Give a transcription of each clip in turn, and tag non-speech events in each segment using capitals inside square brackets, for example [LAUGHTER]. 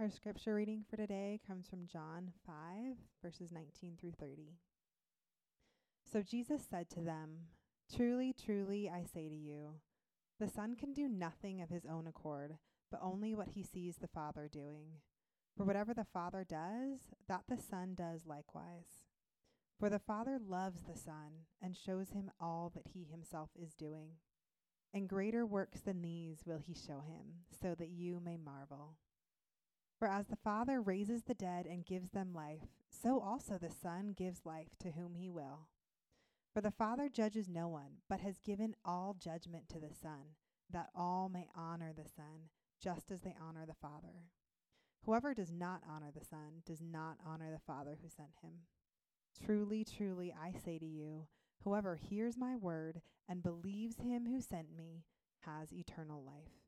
Our scripture reading for today comes from John 5, verses 19 through 30. So Jesus said to them, Truly, truly, I say to you, the Son can do nothing of his own accord, but only what he sees the Father doing. For whatever the Father does, that the Son does likewise. For the Father loves the Son and shows him all that he himself is doing. And greater works than these will he show him, so that you may marvel. For as the Father raises the dead and gives them life, so also the Son gives life to whom he will. For the Father judges no one, but has given all judgment to the Son, that all may honor the Son, just as they honor the Father. Whoever does not honor the Son does not honor the Father who sent him. Truly, truly, I say to you, whoever hears my word and believes him who sent me has eternal life.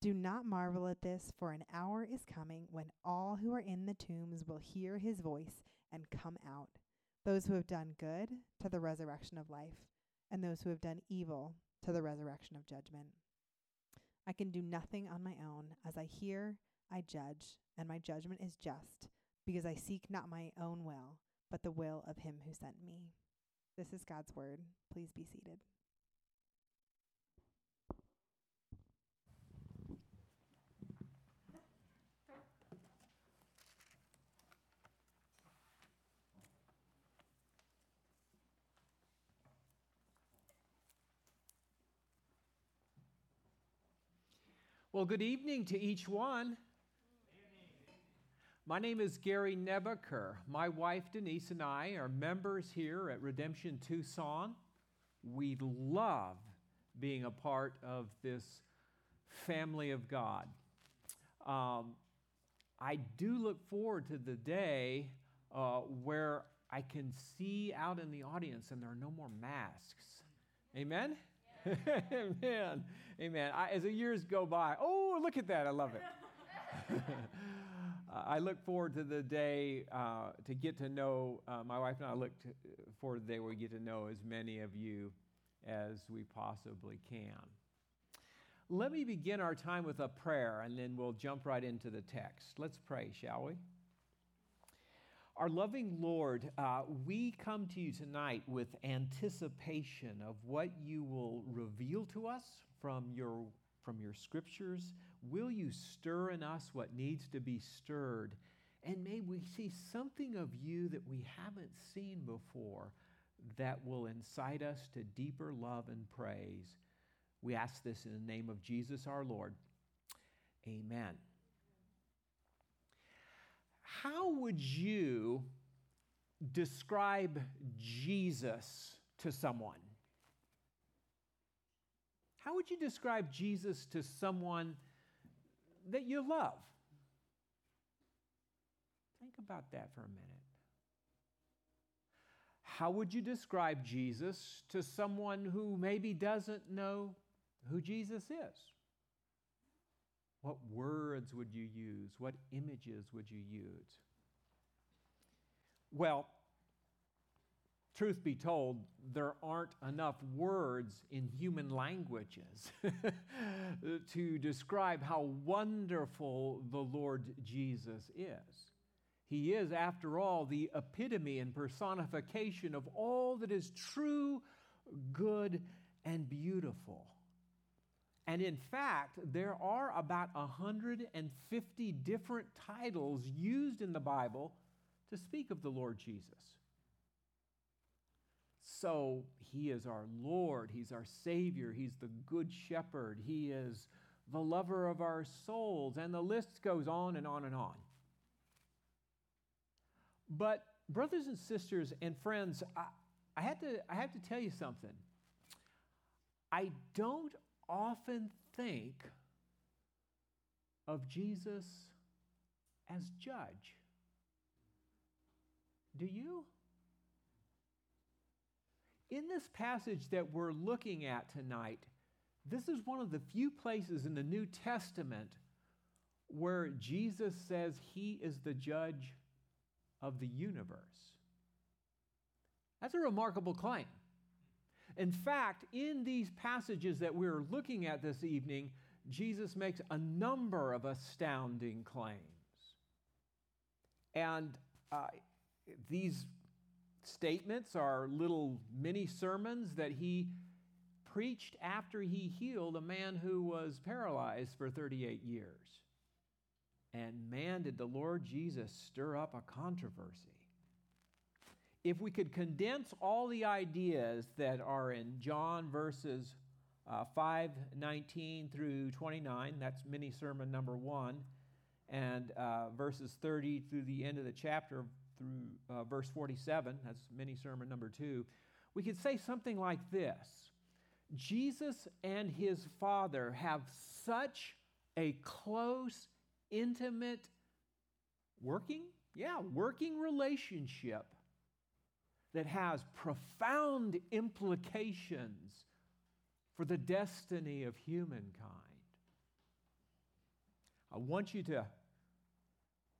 Do not marvel at this, for an hour is coming when all who are in the tombs will hear his voice and come out those who have done good to the resurrection of life, and those who have done evil to the resurrection of judgment. I can do nothing on my own. As I hear, I judge, and my judgment is just, because I seek not my own will, but the will of him who sent me. This is God's word. Please be seated. Well, good evening to each one. My name is Gary Nebaker. My wife Denise and I are members here at Redemption Tucson. We love being a part of this family of God. Um, I do look forward to the day uh, where I can see out in the audience and there are no more masks. Amen? [LAUGHS] Amen. Amen. I, as the years go by, oh, look at that. I love it. [LAUGHS] I look forward to the day uh, to get to know, uh, my wife and I look to, forward to the day where we get to know as many of you as we possibly can. Let me begin our time with a prayer and then we'll jump right into the text. Let's pray, shall we? Our loving Lord, uh, we come to you tonight with anticipation of what you will reveal to us from your, from your scriptures. Will you stir in us what needs to be stirred? And may we see something of you that we haven't seen before that will incite us to deeper love and praise. We ask this in the name of Jesus our Lord. Amen. How would you describe Jesus to someone? How would you describe Jesus to someone that you love? Think about that for a minute. How would you describe Jesus to someone who maybe doesn't know who Jesus is? What words would you use? What images would you use? Well, truth be told, there aren't enough words in human languages [LAUGHS] to describe how wonderful the Lord Jesus is. He is, after all, the epitome and personification of all that is true, good, and beautiful. And in fact, there are about 150 different titles used in the Bible to speak of the Lord Jesus. So he is our Lord, he's our Savior, he's the Good Shepherd, he is the lover of our souls, and the list goes on and on and on. But, brothers and sisters and friends, I, I, to, I have to tell you something. I don't often think of Jesus as judge. Do you? In this passage that we're looking at tonight, this is one of the few places in the New Testament where Jesus says he is the judge of the universe. That's a remarkable claim. In fact, in these passages that we're looking at this evening, Jesus makes a number of astounding claims. And uh, these statements are little mini sermons that he preached after he healed a man who was paralyzed for 38 years. And man, did the Lord Jesus stir up a controversy. If we could condense all the ideas that are in John verses uh, 5 19 through 29, that's mini sermon number one, and uh, verses 30 through the end of the chapter through uh, verse 47, that's mini sermon number two, we could say something like this. Jesus and his Father have such a close, intimate, working, yeah, working relationship that has profound implications for the destiny of humankind. I want you to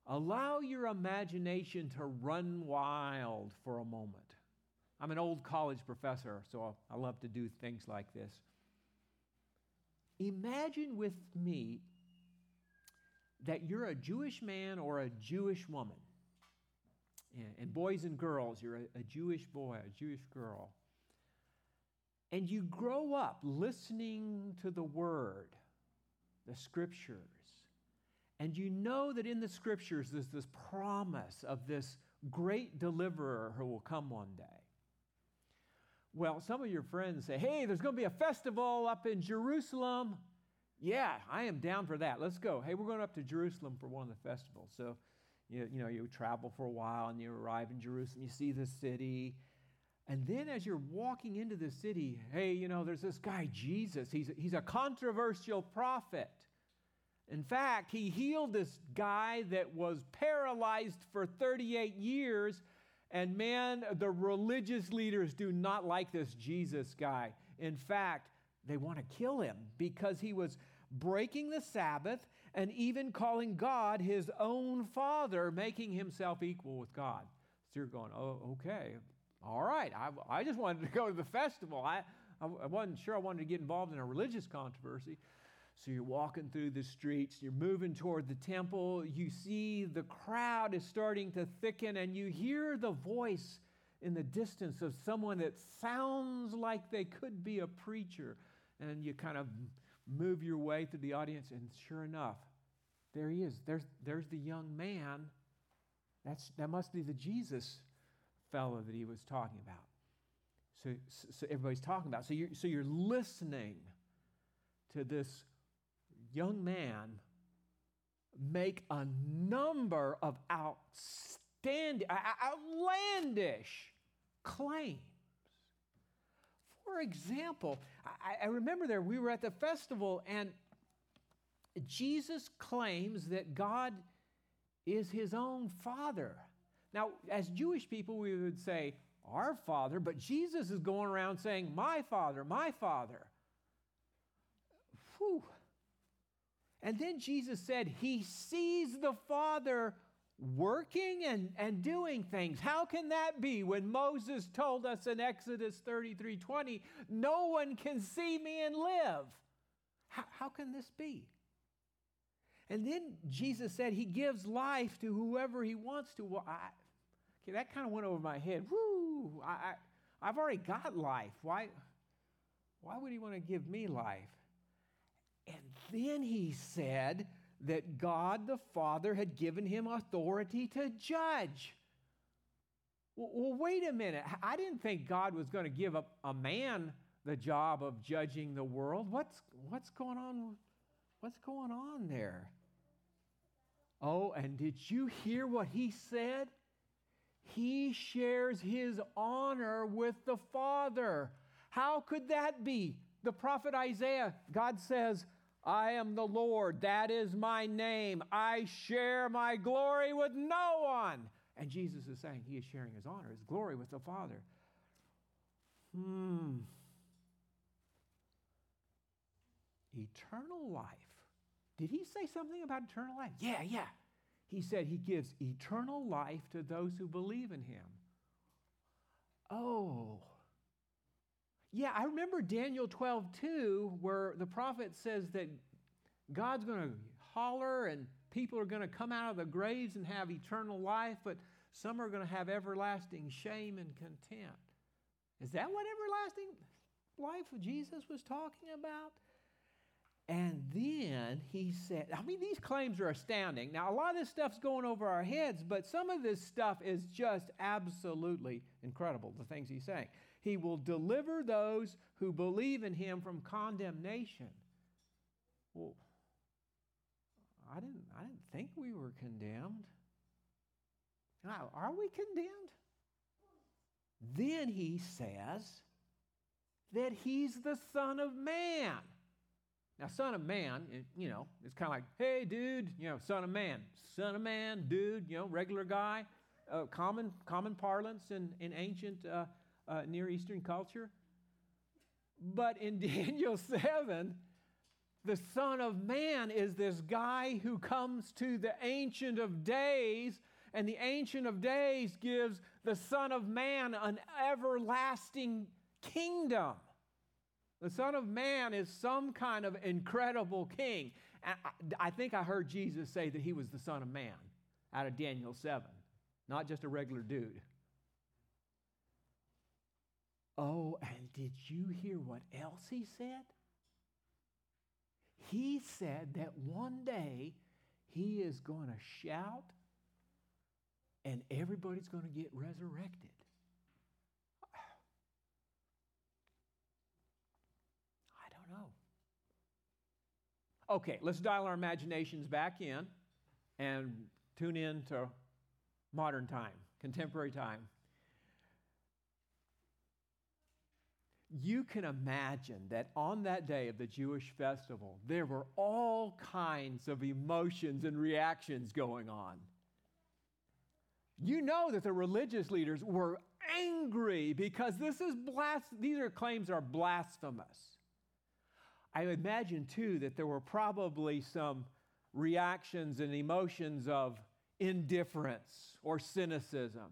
allow your imagination to run wild for a moment. I'm an old college professor, so I love to do things like this. Imagine with me that you're a Jewish man or a Jewish woman. And boys and girls, you're a, a Jewish boy, a Jewish girl. And you grow up listening to the Word, the Scriptures. And you know that in the Scriptures there's this promise of this great deliverer who will come one day. Well, some of your friends say, hey, there's going to be a festival up in Jerusalem. Yeah, I am down for that. Let's go. Hey, we're going up to Jerusalem for one of the festivals. So, you, you know, you travel for a while and you arrive in Jerusalem, you see the city. And then as you're walking into the city, hey, you know, there's this guy, Jesus. He's, he's a controversial prophet. In fact, he healed this guy that was paralyzed for 38 years and man, the religious leaders do not like this Jesus guy. In fact, they want to kill him because he was breaking the Sabbath and even calling God his own father, making himself equal with God. So you're going, oh, okay, all right. I, I just wanted to go to the festival. I, I wasn't sure I wanted to get involved in a religious controversy. So you're walking through the streets, you're moving toward the temple, you see the crowd is starting to thicken, and you hear the voice in the distance of someone that sounds like they could be a preacher. And you kind of move your way through the audience, and sure enough, there he is. There's, there's the young man. That's, that must be the Jesus fellow that he was talking about. So, so everybody's talking about. So you're, so you're listening to this young man make a number of outstanding, outlandish claims. For example, I, I, remember there we were at the festival and Jesus claims that God is his own father. Now, as Jewish people, we would say, our father, but Jesus is going around saying, my father, my father. Whew. And then Jesus said, He sees the Father working and, and doing things. How can that be when Moses told us in Exodus 33 20, no one can see me and live? How, how can this be? And then Jesus said he gives life to whoever he wants to. Well, I, okay, that kind of went over my head. Woo! I, I, I've already got life. Why, why would he want to give me life? And then he said that God the Father had given him authority to judge. Well, wait a minute. I didn't think God was going to give a, a man the job of judging the world. What's, what's going on? What's going on there? Oh, and did you hear what he said? He shares his honor with the Father. How could that be? The prophet Isaiah, God says, I am the Lord, that is my name. I share my glory with no one. And Jesus is saying he is sharing his honor, his glory with the Father. Hmm. Eternal life. Did he say something about eternal life? Yeah, yeah. He said he gives eternal life to those who believe in him. Oh. Yeah, I remember Daniel 12 2, where the prophet says that God's going to holler and people are going to come out of the graves and have eternal life, but some are going to have everlasting shame and contempt. Is that what everlasting life of Jesus was talking about? And then he said, I mean, these claims are astounding. Now, a lot of this stuff's going over our heads, but some of this stuff is just absolutely incredible, the things he's saying. He will deliver those who believe in him from condemnation. Well, I didn't, I didn't think we were condemned. Now, are we condemned? Then he says that he's the Son of Man. Now, Son of Man, you know, it's kind of like, hey, dude, you know, Son of Man. Son of Man, dude, you know, regular guy. Uh, common, common parlance in, in ancient uh, uh, Near Eastern culture. But in [LAUGHS] Daniel 7, the Son of Man is this guy who comes to the Ancient of Days, and the Ancient of Days gives the Son of Man an everlasting kingdom. The Son of Man is some kind of incredible king. I think I heard Jesus say that he was the Son of Man out of Daniel 7, not just a regular dude. Oh, and did you hear what else he said? He said that one day he is going to shout and everybody's going to get resurrected. I don't know. Okay, let's dial our imaginations back in and tune in to modern time, contemporary time. You can imagine that on that day of the Jewish festival, there were all kinds of emotions and reactions going on. You know that the religious leaders were angry because this is blas- these are claims are blasphemous. I imagine too that there were probably some reactions and emotions of indifference or cynicism.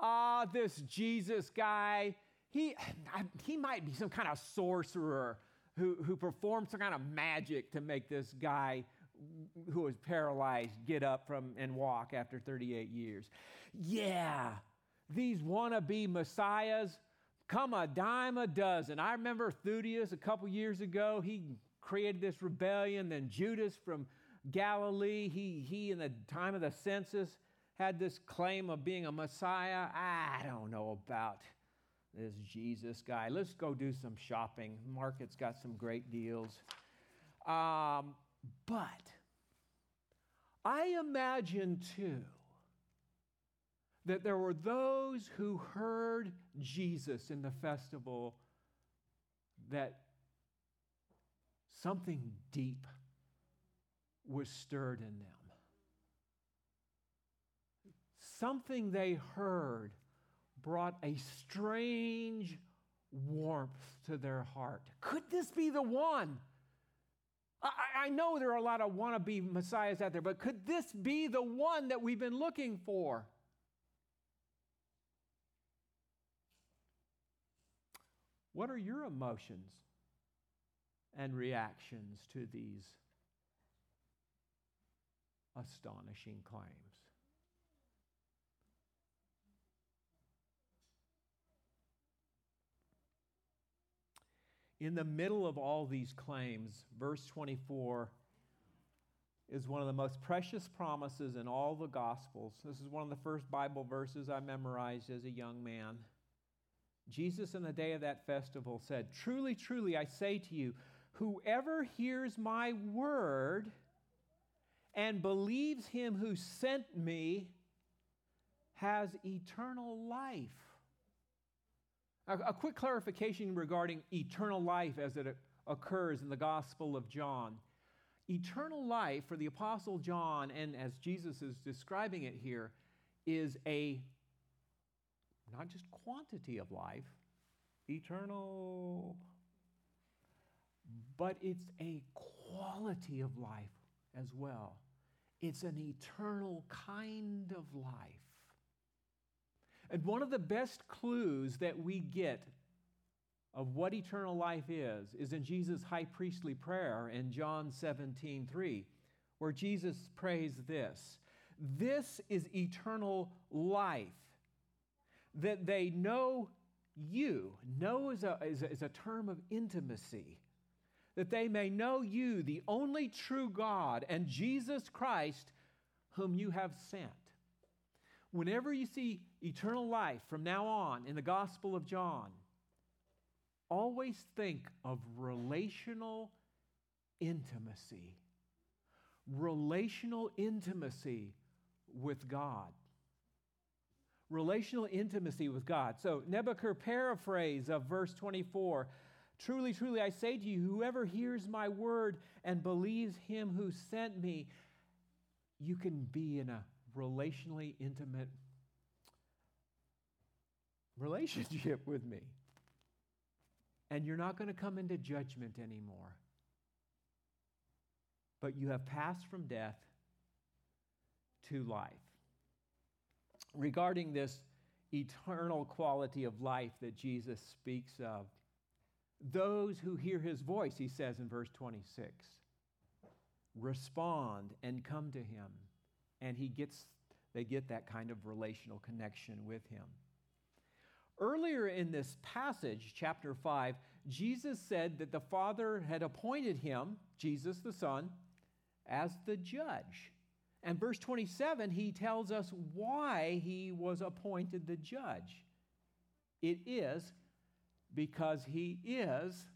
Ah, this Jesus guy, he, he might be some kind of sorcerer who, who performed some kind of magic to make this guy who was paralyzed get up from and walk after 38 years. Yeah, these wannabe messiahs come a dime a dozen. I remember Theudas a couple years ago, he created this rebellion. Then Judas from Galilee, he, he in the time of the census had this claim of being a messiah. I don't know about this Jesus guy. Let's go do some shopping. Market's got some great deals. Um, but I imagine too that there were those who heard Jesus in the festival that something deep was stirred in them. Something they heard brought a strange warmth to their heart. Could this be the one? I, I, know there are a lot of wannabe messiahs out there, but could this be the one that we've been looking for? What are your emotions and reactions to these astonishing claims? In the middle of all these claims, verse 24 is one of the most precious promises in all the Gospels. This is one of the first Bible verses I memorized as a young man. Jesus, in the day of that festival, said, Truly, truly, I say to you, whoever hears my word and believes him who sent me has eternal life a, a quick clarification regarding eternal life as it occurs in the Gospel of John. Eternal life for the Apostle John, and as Jesus is describing it here, is a not just quantity of life, eternal, but it's a quality of life as well. It's an eternal kind of life. And one of the best clues that we get of what eternal life is is in Jesus' high priestly prayer in John 17 3, where Jesus prays this This is eternal life, that they know you. Know is a, is a, is a term of intimacy. That they may know you, the only true God, and Jesus Christ, whom you have sent. Whenever you see eternal life from now on in the Gospel of John, always think of relational intimacy. Relational intimacy with God. Relational intimacy with God. So, Nebuchadnezzar paraphrase of verse 24 Truly, truly, I say to you, whoever hears my word and believes him who sent me, you can be in a relationally intimate relationship with me and you're not going to come into judgment anymore. But you have passed from death to life. Regarding this eternal quality of life that Jesus speaks of, those who hear his voice, he says in verse 26, respond and come to him, and he gets, they get that kind of relational connection with him. Earlier in this passage, chapter 5, Jesus said that the Father had appointed him, Jesus the Son, as the judge. And verse 27, he tells us why he was appointed the judge. It is because he is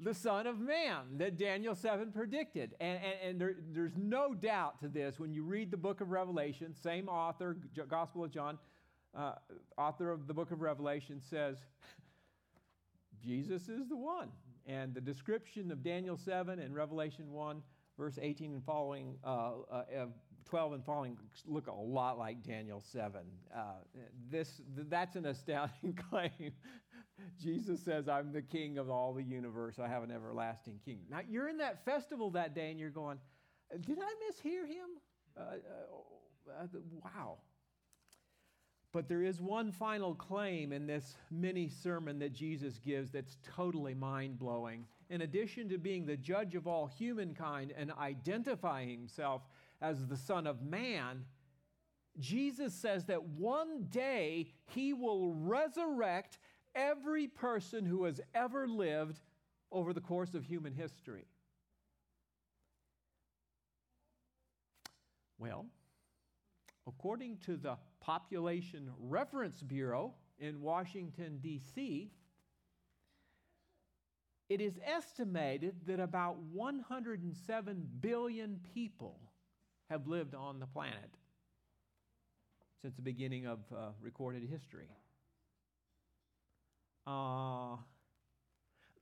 the Son of Man that Daniel 7 predicted. And, and, and there, there's no doubt to this when you read the book of Revelation, same author, Gospel of John uh, author of the book of Revelation, says Jesus is the one. And the description of Daniel 7 and Revelation 1, verse 18 and following, uh, uh, 12 and following, look a lot like Daniel 7. Uh, this, that's an astounding [LAUGHS] claim. Jesus says, I'm the king of all the universe. I have an everlasting kingdom. Now, you're in that festival that day and you're going, Did I mishear him? Uh, uh, wow. But there is one final claim in this mini sermon that Jesus gives that's totally mind blowing. In addition to being the judge of all humankind and identifying himself as the Son of Man, Jesus says that one day he will resurrect every person who has ever lived over the course of human history. Well, according to the Population Reference Bureau in Washington, D.C., it is estimated that about 107 billion people have lived on the planet since the beginning of uh, recorded history. Uh,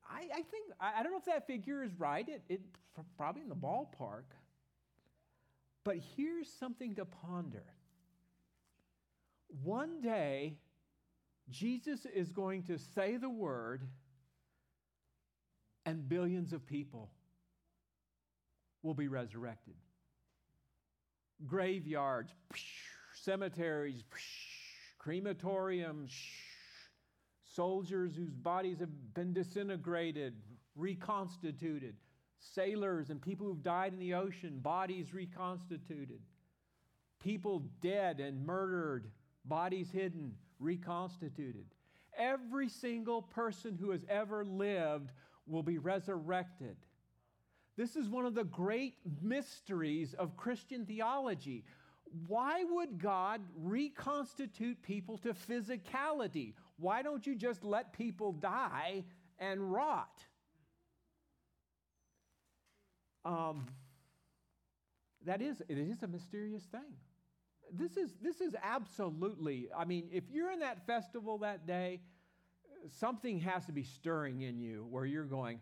I, I, think, I, I, don't know if that figure is right, it, it, probably in the ballpark. But here's something to ponder one day, Jesus is going to say the word, and billions of people will be resurrected. Graveyards, cemeteries, crematoriums, soldiers whose bodies have been disintegrated, reconstituted, sailors and people who've died in the ocean, bodies reconstituted, people dead and murdered bodies hidden, reconstituted. Every single person who has ever lived will be resurrected. This is one of the great mysteries of Christian theology. Why would God reconstitute people to physicality? Why don't you just let people die and rot? Um, that is, it is a mysterious thing this is this is absolutely i mean if you're in that festival that day something has to be stirring in you where you're going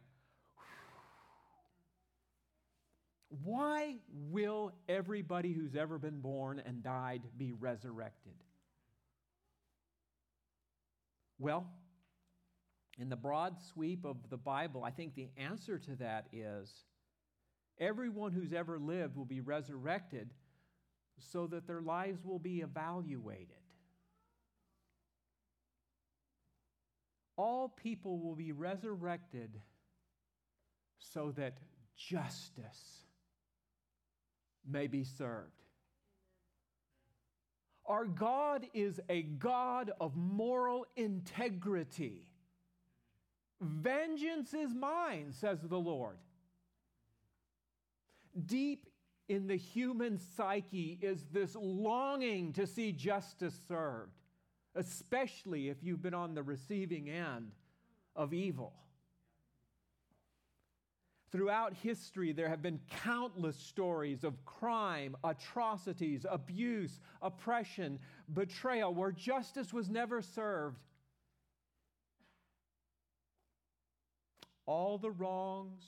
Why will everybody who's ever been born and died be resurrected? Well, in the broad sweep of the Bible, I think the answer to that is everyone who's ever lived will be resurrected so that their lives will be evaluated. All people will be resurrected so that justice may be served. Our God is a God of moral integrity. Vengeance is mine, says the Lord. Deep in the human psyche is this longing to see justice served, especially if you've been on the receiving end of evil. Throughout history, there have been countless stories of crime, atrocities, abuse, oppression, betrayal, where justice was never served. All the wrongs,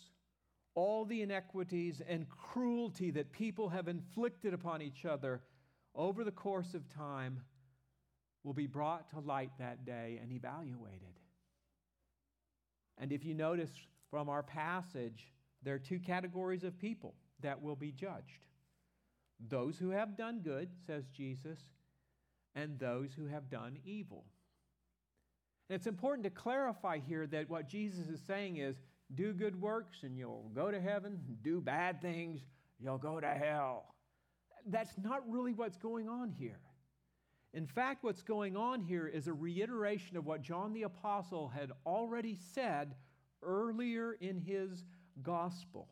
all the inequities and cruelty that people have inflicted upon each other over the course of time will be brought to light that day and evaluated. And if you notice, from our passage, there are two categories of people that will be judged those who have done good, says Jesus, and those who have done evil. And it's important to clarify here that what Jesus is saying is do good works and you'll go to heaven, do bad things, you'll go to hell. That's not really what's going on here. In fact, what's going on here is a reiteration of what John the Apostle had already said earlier in his gospel.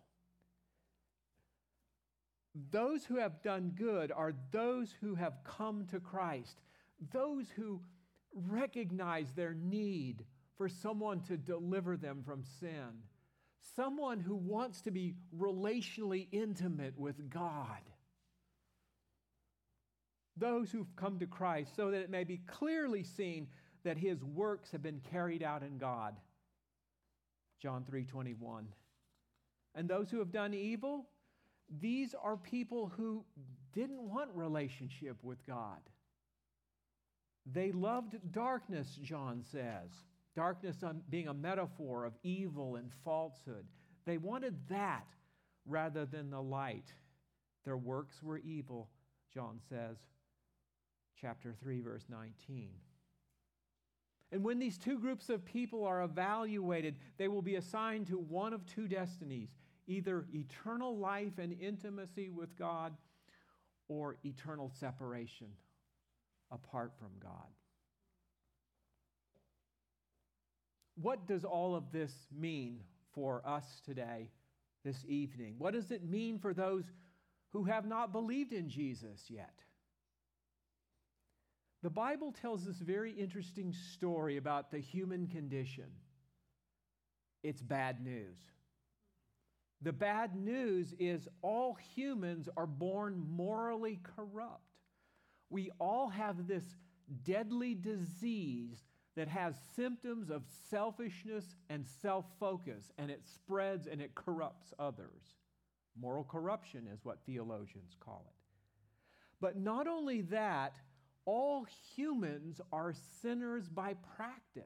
Those who have done good are those who have come to Christ, those who recognize their need for someone to deliver them from sin, someone who wants to be relationally intimate with God. Those who've come to Christ so that it may be clearly seen that his works have been carried out in God. John 3:21. And those who have done evil, these are people who didn't want relationship with God. They loved darkness, John says. Darkness being a metaphor of evil and falsehood. They wanted that rather than the light. Their works were evil, John says, chapter 3, verse 19. And when these two groups of people are evaluated, they will be assigned to one of two destinies either eternal life and intimacy with God or eternal separation apart from God. What does all of this mean for us today, this evening? What does it mean for those who have not believed in Jesus yet? The Bible tells this very interesting story about the human condition. It's bad news. The bad news is all humans are born morally corrupt. We all have this deadly disease that has symptoms of selfishness and self focus, and it spreads and it corrupts others. Moral corruption is what theologians call it. But not only that, all humans are sinners by practice.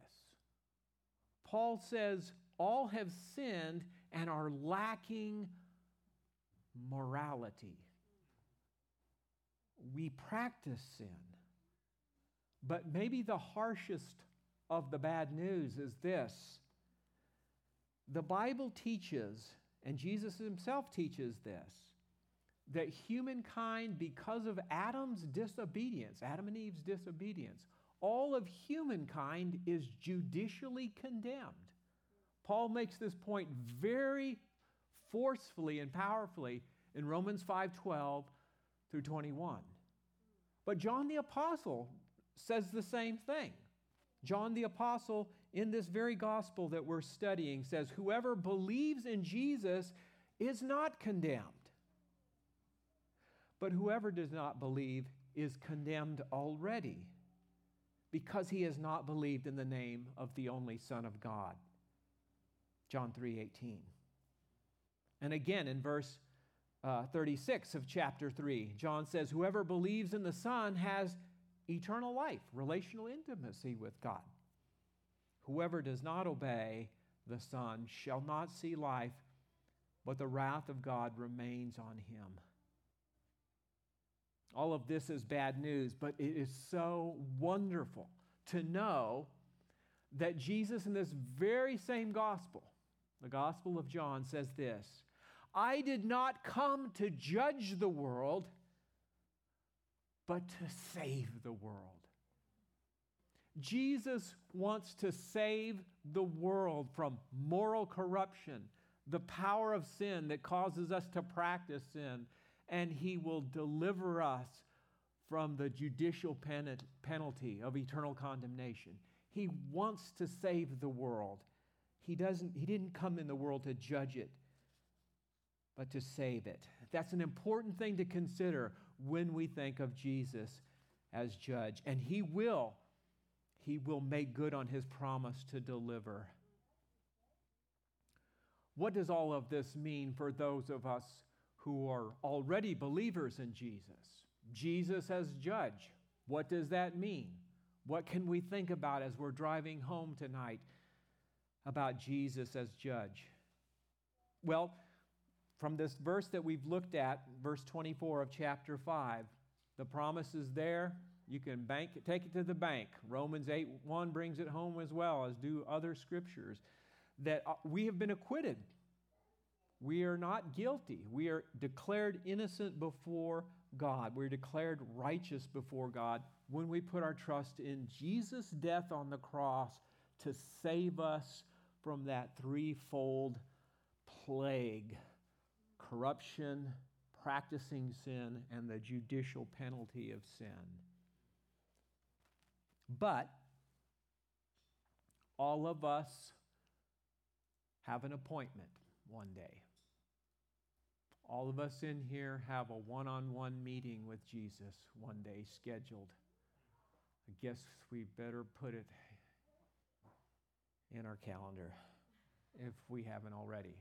Paul says, All have sinned and are lacking morality. We practice sin. But maybe the harshest of the bad news is this the Bible teaches, and Jesus himself teaches this, that humankind, because of Adam's disobedience, Adam and Eve's disobedience, all of humankind is judicially condemned. Paul makes this point very forcefully and powerfully in Romans 5:12 through 21. But John the apostle says the same thing. John the apostle in this very gospel that we're studying says whoever believes in Jesus is not condemned. But whoever does not believe is condemned already because he has not believed in the name of the only son of God. John 3:18. And again in verse uh, 36 of chapter 3. John says, Whoever believes in the Son has eternal life, relational intimacy with God. Whoever does not obey the Son shall not see life, but the wrath of God remains on him. All of this is bad news, but it is so wonderful to know that Jesus, in this very same gospel, the Gospel of John, says this I did not come to judge the world, but to save the world. Jesus wants to save the world from moral corruption, the power of sin that causes us to practice sin, and he will deliver us from the judicial penalty of eternal condemnation. He wants to save the world. He, doesn't, he didn't come in the world to judge it, but to save it. That's an important thing to consider when we think of Jesus as judge. And he will, he will make good on his promise to deliver. What does all of this mean for those of us who are already believers in Jesus? Jesus as judge. What does that mean? What can we think about as we're driving home tonight about Jesus as judge? Well, from this verse that we've looked at, verse 24 of chapter 5, the promise is there. You can bank take it to the bank. Romans 8 1 brings it home as well, as do other scriptures, that uh, we have been acquitted. We are not guilty. We are declared innocent before God. We're declared righteous before God when we put our trust in Jesus' death on the cross to save us from that threefold plague corruption, practicing sin, and the judicial penalty of sin. But all of us have an appointment one day. All of us in here have a one on one meeting with Jesus one day scheduled. I guess we better put it in our calendar if we haven't already.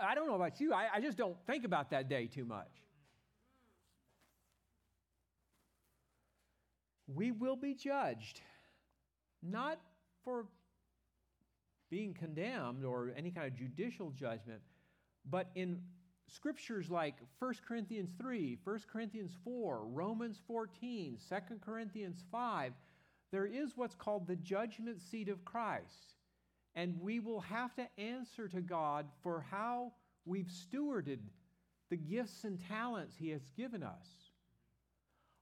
I don't know about you, I, I just don't think about that day too much. We will be judged, not for being condemned or any kind of judicial judgment, but in scriptures like 1 Corinthians 3, 1 Corinthians 4, Romans 14, 2 Corinthians 5, there is what's called the judgment seat of Christ. And we will have to answer to God for how we've stewarded the gifts and talents He has given us.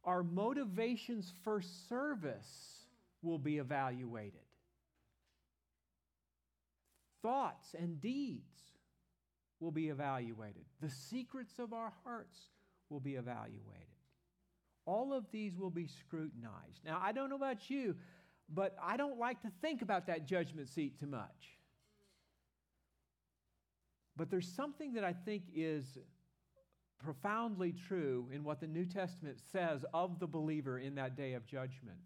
Our motivations for service will be evaluated. Thoughts and deeds will be evaluated. The secrets of our hearts will be evaluated. All of these will be scrutinized. Now, I don't know about you, but I don't like to think about that judgment seat too much. But there's something that I think is profoundly true in what the New Testament says of the believer in that day of judgment.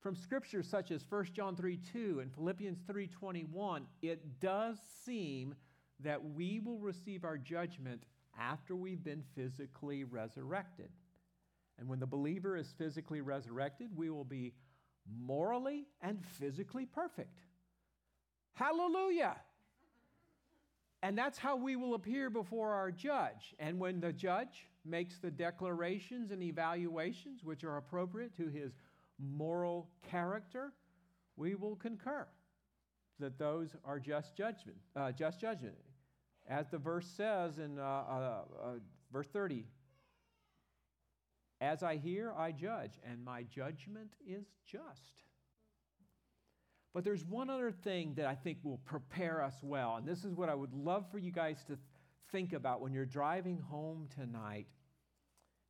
From scriptures such as 1 John 3 2 and Philippians 3 21, it does seem that we will receive our judgment after we've been physically resurrected. And when the believer is physically resurrected, we will be morally and physically perfect. Hallelujah! And that's how we will appear before our judge. And when the judge makes the declarations and evaluations which are appropriate to his moral character, we will concur that those are just judgment, uh, just judgment. As the verse says in uh, uh, uh, verse 30, as I hear, I judge, and my judgment is just. But there's one other thing that I think will prepare us well, and this is what I would love for you guys to think about when you're driving home tonight.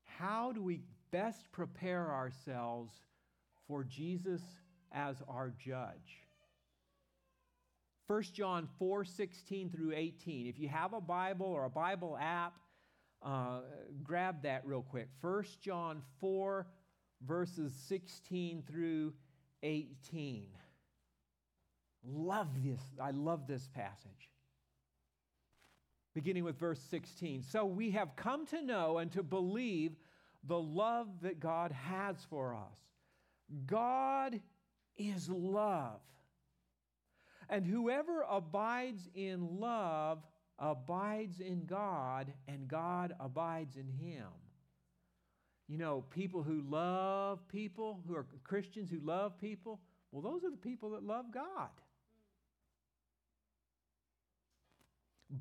How do we best prepare ourselves for Jesus as our judge? 1 John 4 16 through 18. If you have a Bible or a Bible app, uh, grab that real quick. 1 John 4, verses 16 through 18. Love this. I love this passage. beginning with verse 16. So we have come to know and to believe the love that God has for us. God is love. And whoever abides in love abides in God, and God abides in him. You know, people who love people, who are Christians who love people, well, those are the people that love God.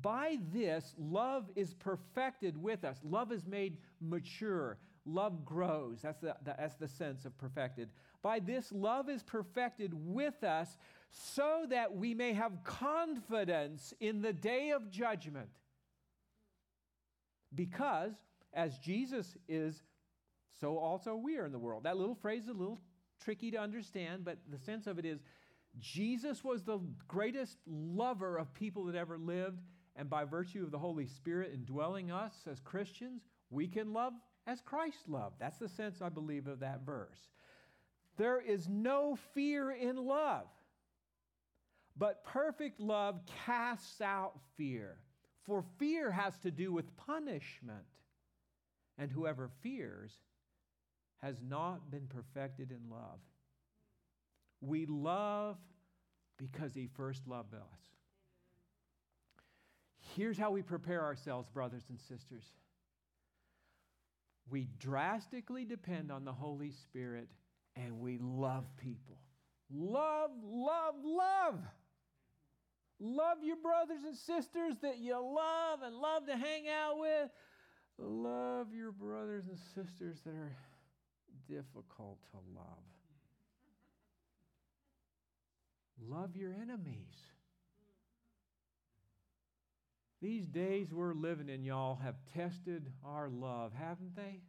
By this, love is perfected with us. Love is made mature. Love grows. That's the, that's the sense of perfected. By this, love is perfected with us so that we may have confidence in the day of judgment. Because as Jesus is, so also we are in the world. That little phrase is a little tricky to understand, but the sense of it is Jesus was the greatest lover of people that ever lived, and by virtue of the Holy Spirit indwelling us as Christians, we can love as Christ loved. That's the sense, I believe, of that verse. There is no fear in love, but perfect love casts out fear. For fear has to do with punishment, and whoever fears has not been perfected in love. We love because he first loved us. Here's how we prepare ourselves, brothers and sisters. We drastically depend on the Holy Spirit and we love people. Love, love, love. Love your brothers and sisters that you love and love to hang out with. Love your brothers and sisters that are difficult to love. Love your enemies. These days we're living in, y'all, have tested our love, haven't they?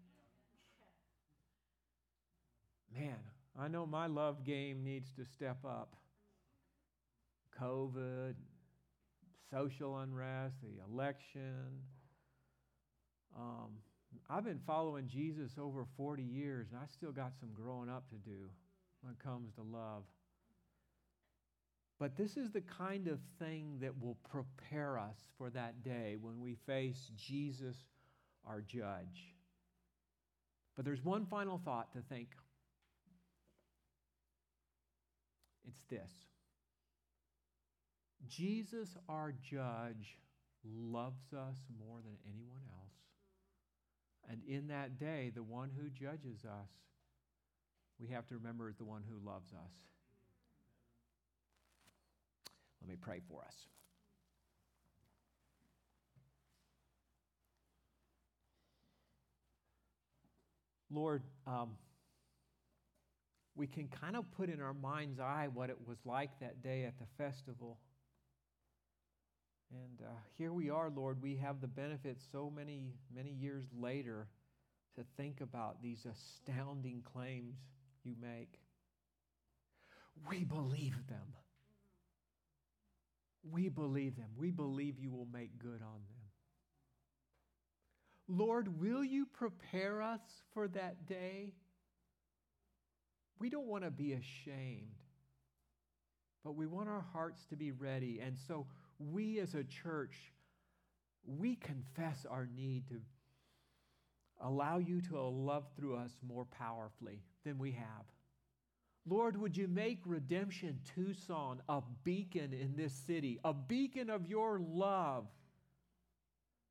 Man, I know my love game needs to step up. COVID, social unrest, the election. Um, I've been following Jesus over 40 years, and I still got some growing up to do when it comes to love. But this is the kind of thing that will prepare us for that day when we face Jesus, our judge. But there's one final thought to think. It's this Jesus, our judge, loves us more than anyone else. And in that day, the one who judges us, we have to remember is the one who loves us. Let me pray for us. Lord, um, we can kind of put in our mind's eye what it was like that day at the festival. And uh, here we are, Lord. We have the benefit so many, many years later to think about these astounding claims you make. We believe them. We believe them. We believe you will make good on them. Lord, will you prepare us for that day? We don't want to be ashamed, but we want our hearts to be ready. And so, we as a church, we confess our need to allow you to love through us more powerfully than we have. Lord, would you make Redemption Tucson a beacon in this city, a beacon of your love,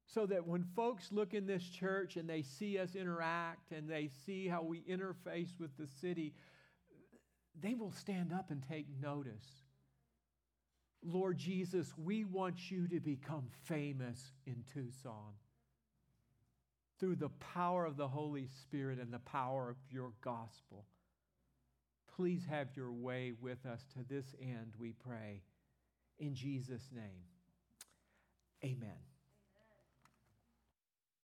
so that when folks look in this church and they see us interact and they see how we interface with the city, they will stand up and take notice. Lord Jesus, we want you to become famous in Tucson through the power of the Holy Spirit and the power of your gospel. Please have your way with us to this end, we pray. In Jesus' name, amen.